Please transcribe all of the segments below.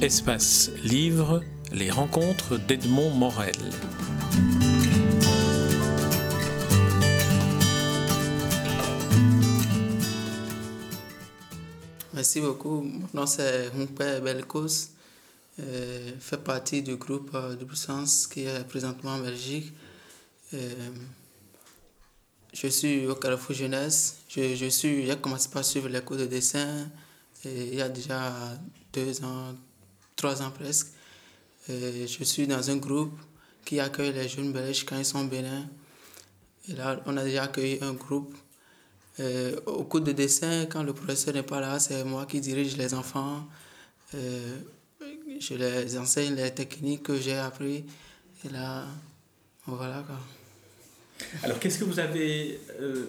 Espace Livre, les rencontres d'Edmond Morel. Merci beaucoup. Mon nom c'est Humpé Belkos. Euh, fait partie du groupe euh, de qui est présentement en Belgique. Euh, je suis au Carrefour Jeunesse. Je, je suis, j'ai commencé par suivre les cours de dessin il y a déjà deux ans, trois ans presque. je suis dans un groupe qui accueille les jeunes belges quand ils sont bénins. Et là, on a déjà accueilli un groupe. au cours de dessin, quand le professeur n'est pas là, c'est moi qui dirige les enfants. je les enseigne les techniques que j'ai appris. Et là, voilà quoi. Alors, qu'est-ce que vous avez euh,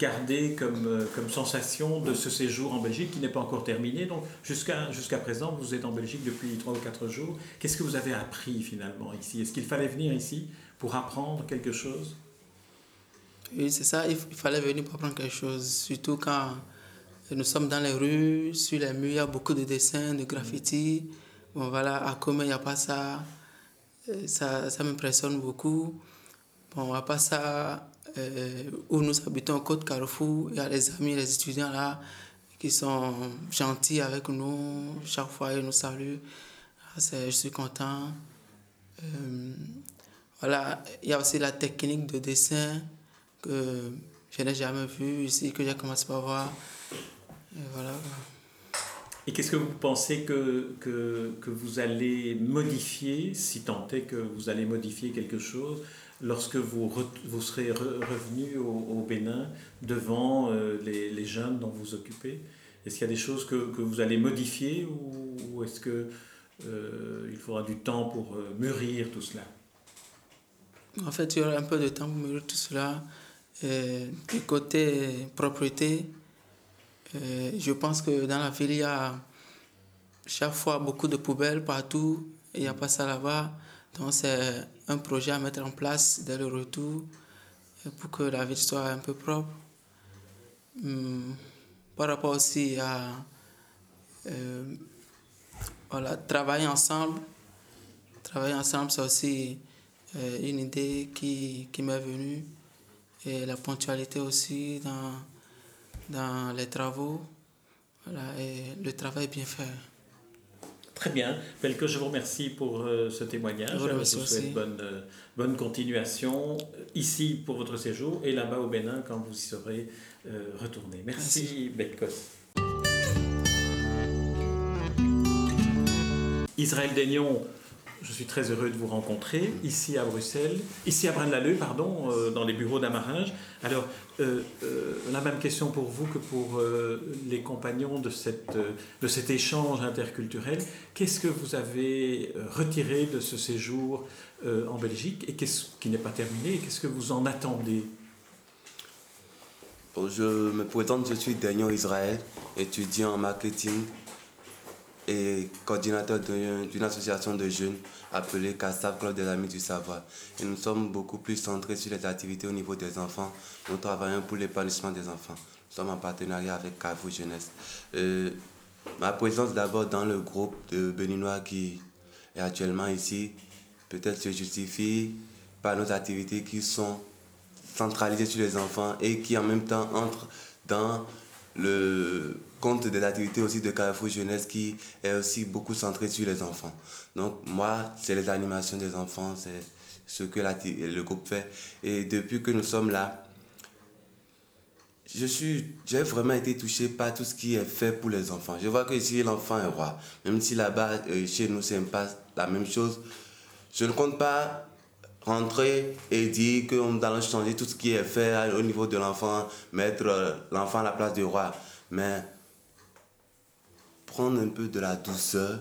gardé comme, euh, comme sensation de ce séjour en Belgique qui n'est pas encore terminé Donc, jusqu'à jusqu'à présent, vous êtes en Belgique depuis 3 ou 4 jours. Qu'est-ce que vous avez appris finalement ici? Est-ce qu'il fallait venir ici pour apprendre quelque chose? Oui, c'est ça. Il, fallait venir pour apprendre quelque chose. Surtout quand nous sommes dans les rues, sur les murs, il y a beaucoup de dessins, de graffitis. Bon, voilà, à Commun, il n'y a pas ça. Euh, ça, ça m'impressionne beaucoup. Bon, à part ça, euh, où nous habitons au Côte Carrefour, il y a les amis, les étudiants là, qui sont gentils avec nous. Chaque fois, ils nous saluent. Ah, je suis content. Euh, voilà, il y a aussi la technique de dessin que je n'ai jamais vue ici, que j'ai commencé à voir. Et voilà. Et qu'est-ce que vous pensez que, que, que, vous allez modifier, si tant est que vous allez modifier quelque chose lorsque vous, vous serez revenu au, Bénin devant euh, les, jeunes dont vous occupez Est-ce qu'il y a des choses que, que vous allez modifier ou, est-ce qu'il euh, faudra du temps pour euh, mûrir tout cela? En fait, il y aura un peu de temps pour mûrir tout cela. du côté propriété, je pense que dans la ville, il y a chaque fois beaucoup de poubelles partout. Il n'y a pas ça là-bas. Donc c'est un projet à mettre en place dès le retour pour que la ville soit un peu propre. Hum, par rapport aussi à euh, voilà, travailler ensemble. Travailler ensemble, c'est aussi euh, une idée qui, qui m'est venue. Et la ponctualité aussi dans, dans les travaux. Voilà, et le travail bien fait. Très bien. Belko, je vous remercie pour euh, ce témoignage. Je vous souhaite bonne, euh, bonne continuation euh, ici pour votre séjour et là-bas au Bénin quand vous y serez retourné. Merci, Merci. Israël Daignon, je suis très heureux de vous rencontrer ici à Bruxelles, ici à Braine-l'Alleud, pardon, euh, dans les bureaux d'Amaringe. Alors, euh, euh, la même question pour vous que pour les compagnons de, cette, de cet échange interculturel. Qu'est-ce que vous avez retiré de ce séjour en Belgique et qu'est-ce qui n'est pas terminé Qu'est-ce que vous en attendez? Je me présente, je suis Daniel Israël, étudiant en marketing et coordinateur d'une association de jeunes appelée CASAV, Club des Amis du Savoir. Nous sommes beaucoup plus centrés sur les activités au niveau des enfants. Nous travaillons pour l'épanouissement des enfants. Nous sommes en partenariat avec Carrefour Jeunesse. Euh, ma présence d'abord dans le groupe de Béninois qui est actuellement ici peut-être se justifie par nos activités qui sont centralisées sur les enfants et qui en même temps entrent dans le compte des activités aussi de Carrefour Jeunesse qui est aussi beaucoup centré sur les enfants. Donc moi, c'est les animations des enfants, c'est ce que le groupe fait. Et depuis que nous sommes là, je suis, j'ai vraiment été touché par tout ce qui est fait pour les enfants. Je vois que ici, l'enfant est roi. Même si là-bas, euh, chez nous, c'est pas la même chose. Je ne compte pas rentrer et dire qu'on allons changer tout ce qui est fait au niveau de l'enfant, mettre euh, l'enfant à la place du roi. Mais prendre un peu de la douceur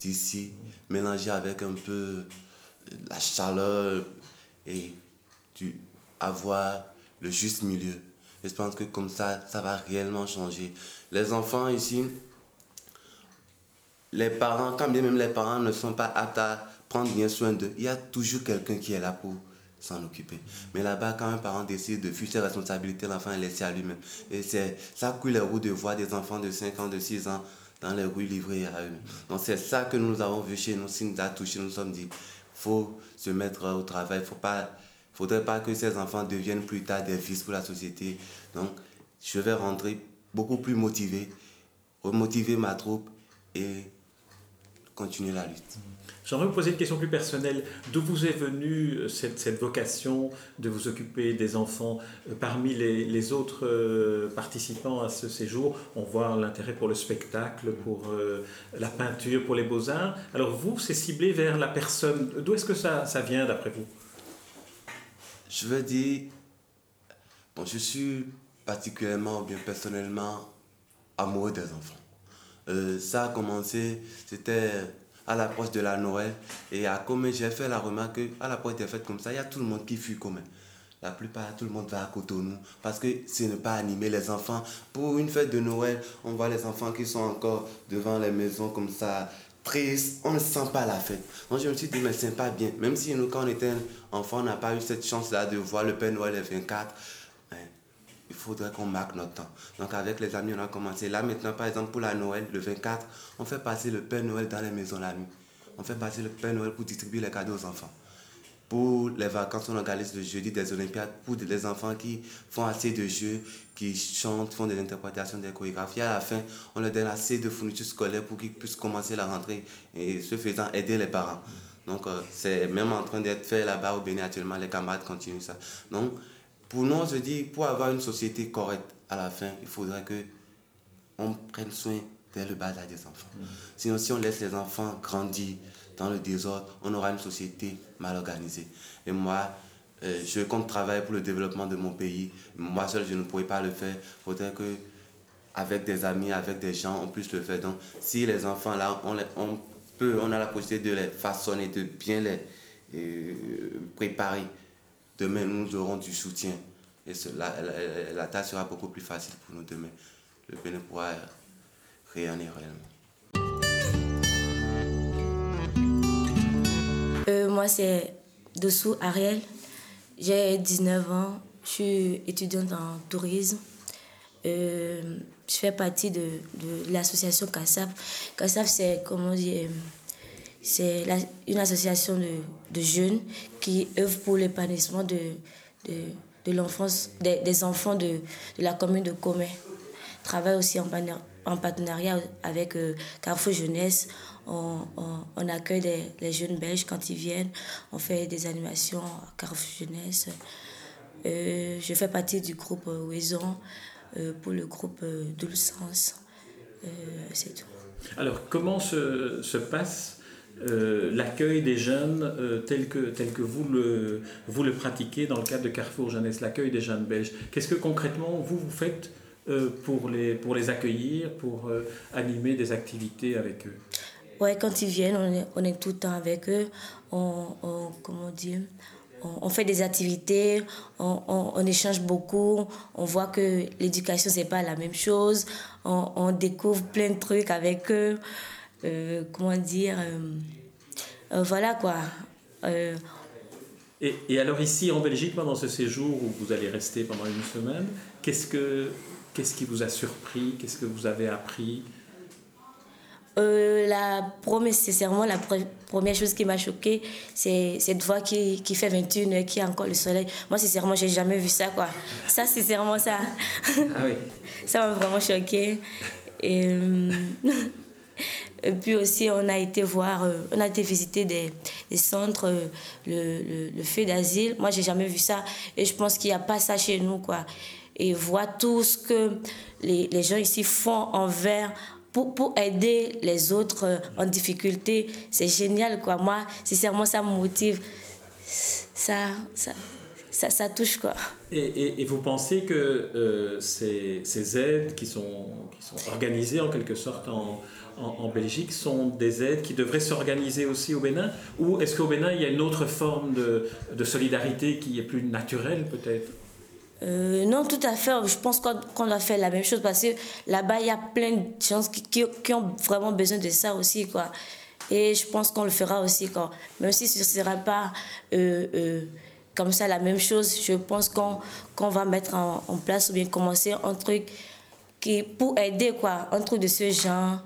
d'ici, mélanger avec un peu la chaleur et avoir le juste milieu. Je pense que comme ça, ça va réellement changer. Les enfants ici, les parents, quand bien même les parents ne sont pas aptes à prendre bien soin d'eux, il y a toujours quelqu'un qui est là pour s'en occuper. Mais là-bas, quand un parent décide de fuir ses responsabilités, l'enfant est laissé à lui-même. Et c'est ça coule les roues de voir des enfants de 5 ans, de 6 ans dans les rues livrées à eux. Donc c'est ça que nous avons vu chez nous, si nous a touché, nous nous sommes dit, faut se mettre au travail, faut pas, faudrait pas que ces enfants deviennent plus tard des fils pour la société. Donc je vais rentrer beaucoup plus motivé, remotiver ma troupe et continuer la lutte. J'aimerais vous poser une question plus personnelle. D'où vous est venue euh, cette, cette, vocation de vous occuper des enfants euh, Parmi les, les autres euh, participants à ce séjour, on voit l'intérêt pour le spectacle, pour la peinture, pour les beaux-arts. Alors vous, c'est ciblé vers la personne. D'où est-ce que ça, ça vient d'après vous? Je veux dire, bon, je suis particulièrement, bien personnellement, amoureux des enfants. Ça a commencé, c'était à l'approche de la Noël. Et à comme j'ai fait la remarque qu'à l'approche des fêtes comme ça, il y a tout le monde qui fuit commun. La plupart, tout le monde va à Cotonou parce que ce n'est pas animer les enfants. Pour une fête de Noël, on voit les enfants qui sont encore devant les maisons comme ça, tristes. On ne sent pas la fête. Donc je me suis dit, mais c'est pas bien. Même si nous, quand on était enfant, on n'a pas eu cette chance-là de voir le Père Noël le 24 il faudrait qu'on marque notre temps. Donc avec les amis, on a commencé. Là maintenant, par exemple, pour la Noël, le 24, on fait passer le Père Noël dans les maisons la nuit. On fait passer le Père Noël pour distribuer les cadeaux aux enfants. Pour les vacances, on organise le jeudi des Olympiades pour des enfants qui font assez de jeux, qui chantent, font des interprétations, des chorégraphies. À la fin, on leur donne assez de fournitures scolaires pour qu'ils puissent commencer la rentrée et ce faisant aider les parents. Donc, euh, c'est même en train d'être fait là-bas au Bénin actuellement, les camarades continuent ça. Donc, pour nous, je dis, pour avoir une société correcte à la fin, il faudrait que on prenne soin dès le bas âge des enfants. Mm. Sinon, si on laisse les enfants grandir dans le désordre, on aura une société mal organisée. Et moi, euh, je compte travailler pour le développement de mon pays. Moi seul, je ne pourrais pas le faire. Il faudrait que, avec des amis, avec des gens, on puisse le faire. Donc, si les enfants, là, on, on peut, on a la possibilité de les façonner, de bien les euh, préparer Demain, nous aurons du soutien. Et la, tâche sera beaucoup plus facile pour nous demain. Le Bénin pourra rayonner réellement. Euh, moi, c'est Dessous Ariel. J'ai 19 ans. Je suis étudiante en tourisme. Euh, je fais partie de, de l'association CASAP. CASAP, c'est, comment dire, c'est une association de, de, jeunes qui œuvre pour l'épanouissement de, de, de l'enfance, des, des, enfants de, de, la commune de Comé. Travaille aussi en, en partenariat avec euh, Carrefour Jeunesse. On, on, accueille des, les jeunes belges quand ils viennent. On fait des animations à Carrefour Jeunesse. Euh, je fais partie du groupe Ouaison euh, pour le groupe euh, Sens. C'est tout. Alors, comment se, se passe euh, l'accueil des jeunes euh, tel, que, tel que vous le, vous le pratiquez dans le cadre de Carrefour Jeunesse, l'accueil des jeunes belges. Qu'est-ce que concrètement vous, vous faites euh, pour, les, pour les accueillir, pour animer des activités avec eux? Ouais, quand ils viennent, on est, on est tout le temps avec eux. On, comment dire on, fait des activités, on, on, échange beaucoup, on voit que l'éducation, c'est pas la même chose, on, découvre plein de trucs avec eux. Euh, comment dire, euh, euh, voilà quoi. Et, et, alors ici en Belgique, pendant ce séjour où vous allez rester pendant une semaine, qu'est-ce, que, qu'est-ce qui vous a surpris? Qu'est-ce que vous avez appris? La première, sincèrement, la première chose qui m'a choquée, c'est cette voix qui, qui fait 21 heures, qui a encore le soleil. Moi, sincèrement, j'ai jamais vu ça, quoi. Ça, sincèrement, ça. Ah oui. ça m'a vraiment choquée. Et. Et puis aussi, on a été voir, euh, on a été visiter des, centres, euh, le, le, feu d'asile. Moi, j'ai jamais vu ça. Et je pense qu'il n'y a pas ça chez nous, quoi. Et voir tout ce que les, les gens ici font envers pour, pour, aider les autres euh, en difficulté, c'est génial, quoi. Moi, sincèrement, ça me motive. Ça, ça, ça, ça touche, quoi. Et, et, et, vous pensez que ces, ces, aides qui sont, qui sont organisées en quelque sorte en, en, Belgique sont des aides qui devraient s'organiser aussi au Bénin Ou est-ce qu'au Bénin, il y a une autre forme de, de solidarité qui est plus naturelle peut-être? Euh, non, tout à fait. Je pense qu'on doit faire la même chose parce que là-bas, il y a plein de gens qui, qui, ont vraiment besoin de ça aussi. Quoi. Et je pense qu'on le fera aussi. Quoi. Même si ce ne sera pas euh, euh, comme ça la même chose, je pense qu'on va mettre en, en, place ou bien commencer un truc qui, pour aider, quoi, un truc de ce genre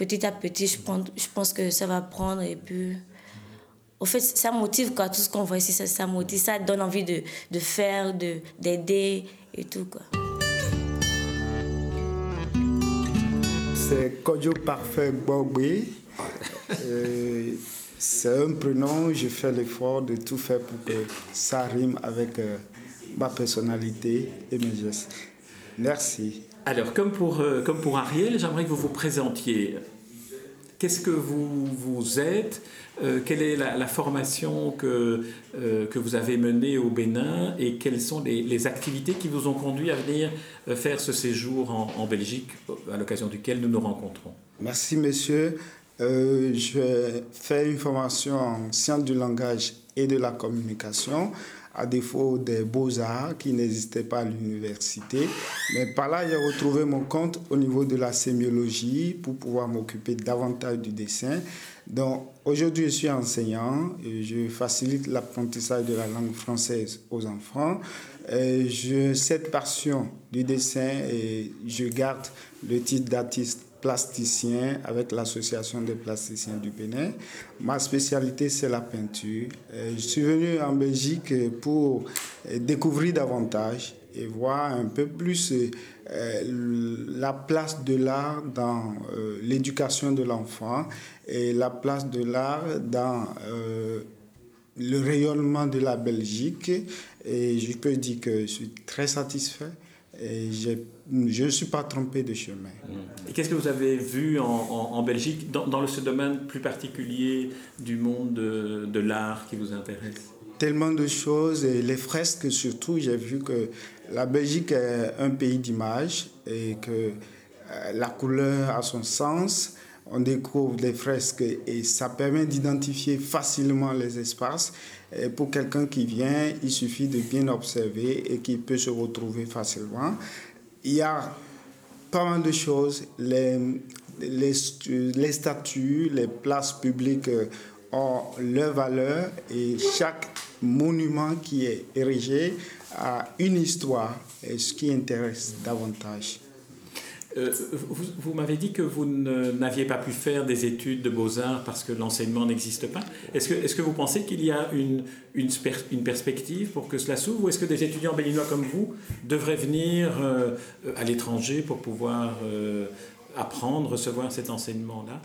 petit à petit, je, prends, je pense que ça va prendre et puis. Au fait, ça motive quoi, tout ce qu'on voit ici, ça, ça motive, ça donne envie de, de faire, d'aider et tout quoi. C'est Kojo Parfait Bobé. Euh, c'est un prénom, je fais l'effort de tout faire pour que ça rime avec euh, ma personnalité et mes gestes. Merci. Alors, comme pour, euh, comme pour Ariel, j'aimerais que vous vous présentiez. Qu'est-ce que vous, vous êtes euh, Quelle est la, formation que, euh, que vous avez menée au Bénin Et quelles sont les, activités qui vous ont conduit à venir faire ce séjour en, en Belgique, à l'occasion duquel nous nous rencontrons? Merci, monsieur. je fais une formation en sciences du langage et de la communication à défaut des beaux-arts qui n'existaient pas à l'université. Mais par là, j'ai retrouvé mon compte au niveau de la sémiologie pour pouvoir m'occuper davantage du dessin. Donc aujourd'hui, je suis enseignant je facilite l'apprentissage de la langue française aux enfants. J'ai cette passion du dessin et je garde le titre d'artiste plasticien avec l'association des plasticiens du Bénin. Ma spécialité, c'est la peinture. Euh, je suis venu en Belgique pour euh, découvrir davantage et voir un peu plus euh, la place de l'art dans l'éducation de l'enfant et la place de l'art dans le rayonnement de la Belgique. Et je peux dire que je suis très satisfait et je ne suis pas trompé de chemin. Et qu'est-ce que vous avez vu en, en, Belgique, dans, dans, ce domaine plus particulier du monde de, de l'art qui vous intéresse? Tellement de choses, et les fresques surtout, j'ai vu que la Belgique est un pays d'image et que euh, la couleur a son sens. On découvre des fresques et ça permet d'identifier facilement les espaces pour quelqu'un qui vient, il suffit de bien observer et qui peut se retrouver facilement. Il y a pas mal de choses. Les, les, les statues, les places publiques ont leur valeur et chaque monument qui est érigé a une histoire, et ce qui intéresse davantage. Euh, vous, m'avez dit que vous n'aviez pas pu faire des études de beaux-arts parce que l'enseignement n'existe pas. Est-ce que, est que vous pensez qu'il y a une, une, perspective pour que cela s'ouvre ou est-ce que des étudiants béninois comme vous devraient venir euh, à l'étranger pour pouvoir euh, apprendre, recevoir cet enseignement-là?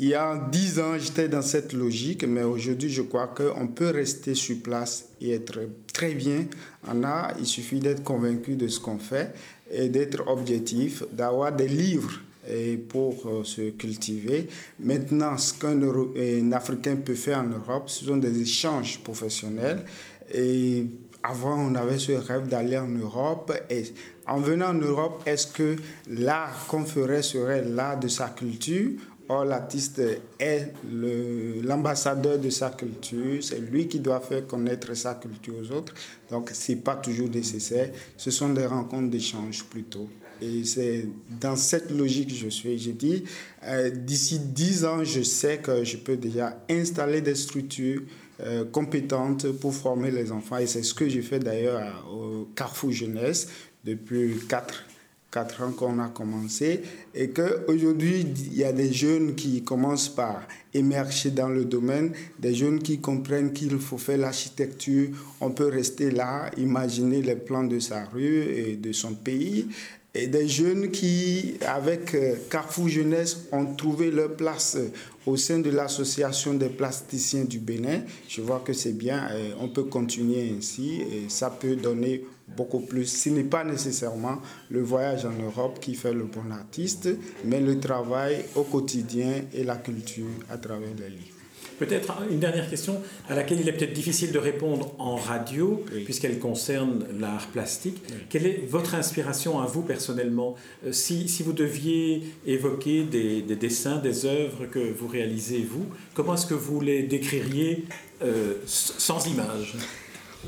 Il y a dix ans, j'étais dans cette logique, mais aujourd'hui, je crois qu'on peut rester sur place et être très bien en art. Il suffit d'être convaincu de ce qu'on fait et d'être objectif, d'avoir des livres et pour euh, se cultiver. Maintenant, ce qu'un Africain peut faire en Europe, ce sont des échanges professionnels. Et avant, on avait ce rêve d'aller en Europe. Et en venant en Europe, est-ce que l'art qu'on ferait serait l'art de sa culture Or, l'artiste est l'ambassadeur de sa culture, c'est lui qui doit faire connaître sa culture aux autres. Donc, ce n'est pas toujours nécessaire. Ce sont des rencontres d'échange plutôt. Et c'est dans cette logique que je suis. J'ai dit, euh, d'ici dix ans, je sais que je peux déjà installer des structures euh, compétentes pour former les enfants. Et c'est ce que j'ai fait d'ailleurs au Carrefour Jeunesse depuis quatre quatre ans qu'on a commencé et qu'aujourd'hui, il y a des jeunes qui commencent par émerger dans le domaine, des jeunes qui comprennent qu'il faut faire l'architecture, on peut rester là, imaginer les plans de sa rue et de son pays, et des jeunes qui, avec euh, Carrefour Jeunesse, ont trouvé leur place au sein de l'association des plasticiens du Bénin. Je vois que c'est bien, on peut continuer ainsi et ça peut donner beaucoup plus. Ce n'est pas nécessairement le voyage en Europe qui fait le bon artiste, mais le travail au quotidien et la culture à travers les livres. Peut-être une dernière question à laquelle il est peut-être difficile de répondre en radio, puisqu'elle concerne l'art plastique. Quelle est votre inspiration à vous personnellement euh, si, si, vous deviez évoquer des, des, dessins, des œuvres que vous réalisez vous, comment est-ce que vous les décririez euh, sans image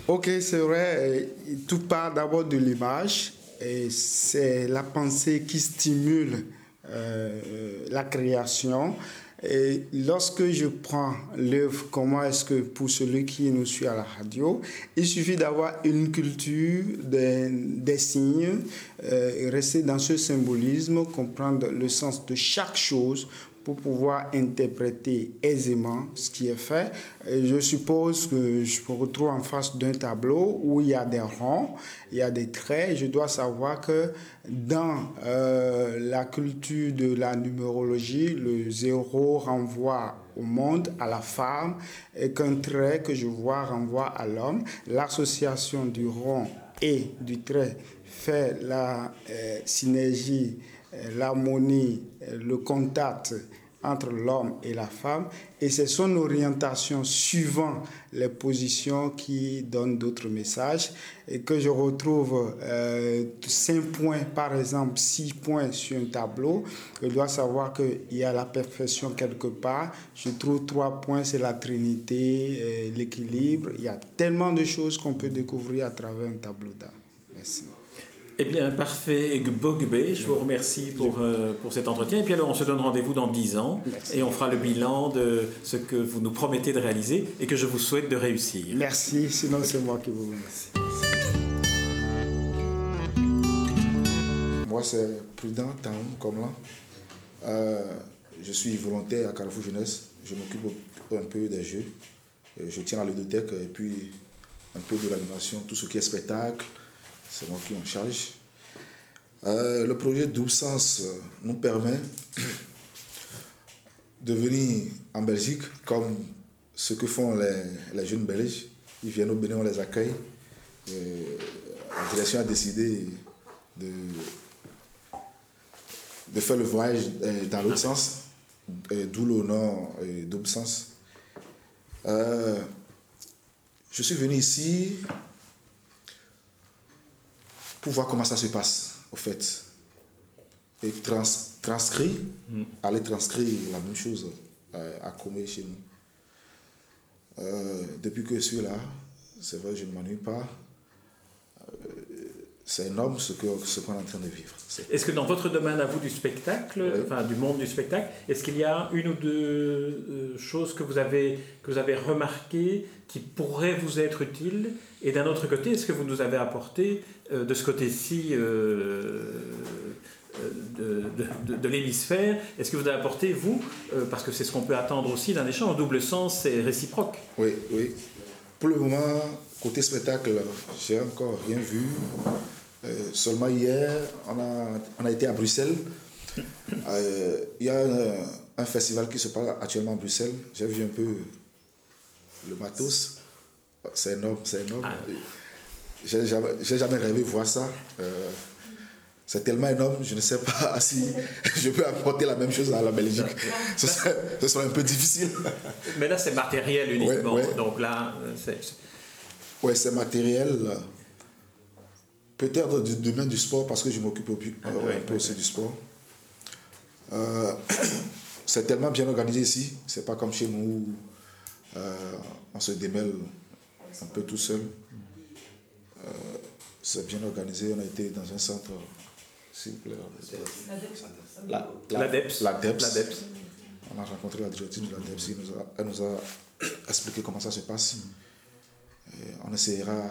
Ok, c'est vrai. Tout part d'abord de l'image. Et c'est la pensée qui stimule euh, la création. Et lorsque je prends l'œuvre, comment est-ce que pour celui qui nous suit à la radio, il suffit d'avoir une culture des, des signes, euh, rester dans ce symbolisme, comprendre le sens de chaque chose pour pouvoir interpréter aisément ce qui est fait. Je suppose que je me retrouve en face d'un tableau où il y a des ronds, il y a des traits. Je dois savoir que dans euh, la culture de la numérologie, le zéro renvoie au monde, à la femme, et qu'un trait que je vois renvoie à l'homme. L'association du rond et du trait fait la euh, synergie l'harmonie, le contact entre l'homme et la femme, et c'est son orientation suivant les positions qui donne d'autres messages, et que je retrouve euh, cinq points, par exemple six points sur un tableau, je dois savoir qu'il y a la perfection quelque part, je trouve trois points, c'est la trinité, euh, l'équilibre, il y a tellement de choses qu'on peut découvrir à travers un tableau d'art. Merci. Eh bien, parfait, Bogbe, je vous remercie pour, euh, pour cet entretien. Et puis alors, on se donne rendez-vous dans 10 ans et on fera le bilan de ce que vous nous promettez de réaliser et que je vous souhaite de réussir. Merci, sinon c'est moi qui vous remercie. Moi, c'est Prudent comme là. Euh, je suis volontaire à Carrefour Jeunesse. Je m'occupe un peu des jeux. Je tiens à l'édothèque et puis un peu de l'animation, tout ce qui est spectacle, c'est moi qui en charge. Euh, le projet Double Sens euh, nous permet de venir en Belgique comme ce que font les, jeunes Belges. Ils viennent au Bénin, on les accueille. la direction a décidé de, de faire le voyage euh, dans l'autre sens, d'où le nom Double Sens. je suis venu ici pour voir comment ça se passe, au fait. Et trans, transcrit, mm. aller transcrire la même chose euh, à Comé chez nous. Euh, depuis que je suis là, c'est vrai, je ne m'ennuie pas. Euh, c'est énorme ce qu'on ce est en train de vivre. Est-ce que dans votre domaine à vous du spectacle, enfin du monde du spectacle, est-ce qu'il y a une ou deux choses que vous avez, que vous avez remarquées qui pourraient vous être utiles Et d'un autre côté, est-ce que vous nous avez apporté euh, de ce côté-ci euh, euh, de, de, l'hémisphère, est-ce que vous avez apporté, vous, parce que c'est ce qu'on peut attendre aussi d'un échange, en double sens, c'est réciproque? Oui, oui. Pour le moment, côté spectacle, j'ai encore rien vu. Seulement hier, on a, on a été à Bruxelles. Il y a un, festival qui se passe actuellement à Bruxelles. J'ai vu un peu le matos. C'est énorme, c'est énorme. Ah. J'ai jamais, jamais rêvé de voir ça. Euh, c'est tellement énorme, je ne sais pas si je peux apporter la même chose à la Belgique. Ce serait, un peu difficile. Mais là, c'est matériel uniquement. Donc là, c'est. Oui, c'est matériel. Peut-être du domaine du sport, parce que je m'occupe ah, un peu aussi du sport. Euh, c'est tellement bien organisé ici. C'est pas comme chez nous où euh, on se démêle un peu tout seul. Euh, c'est bien organisé. On a été dans un centre, s'il vous plaît. La, la, DEPS. La DEPS. On a rencontré la directrice de la DEPS. Elle nous a, expliqué comment ça se passe. on essaiera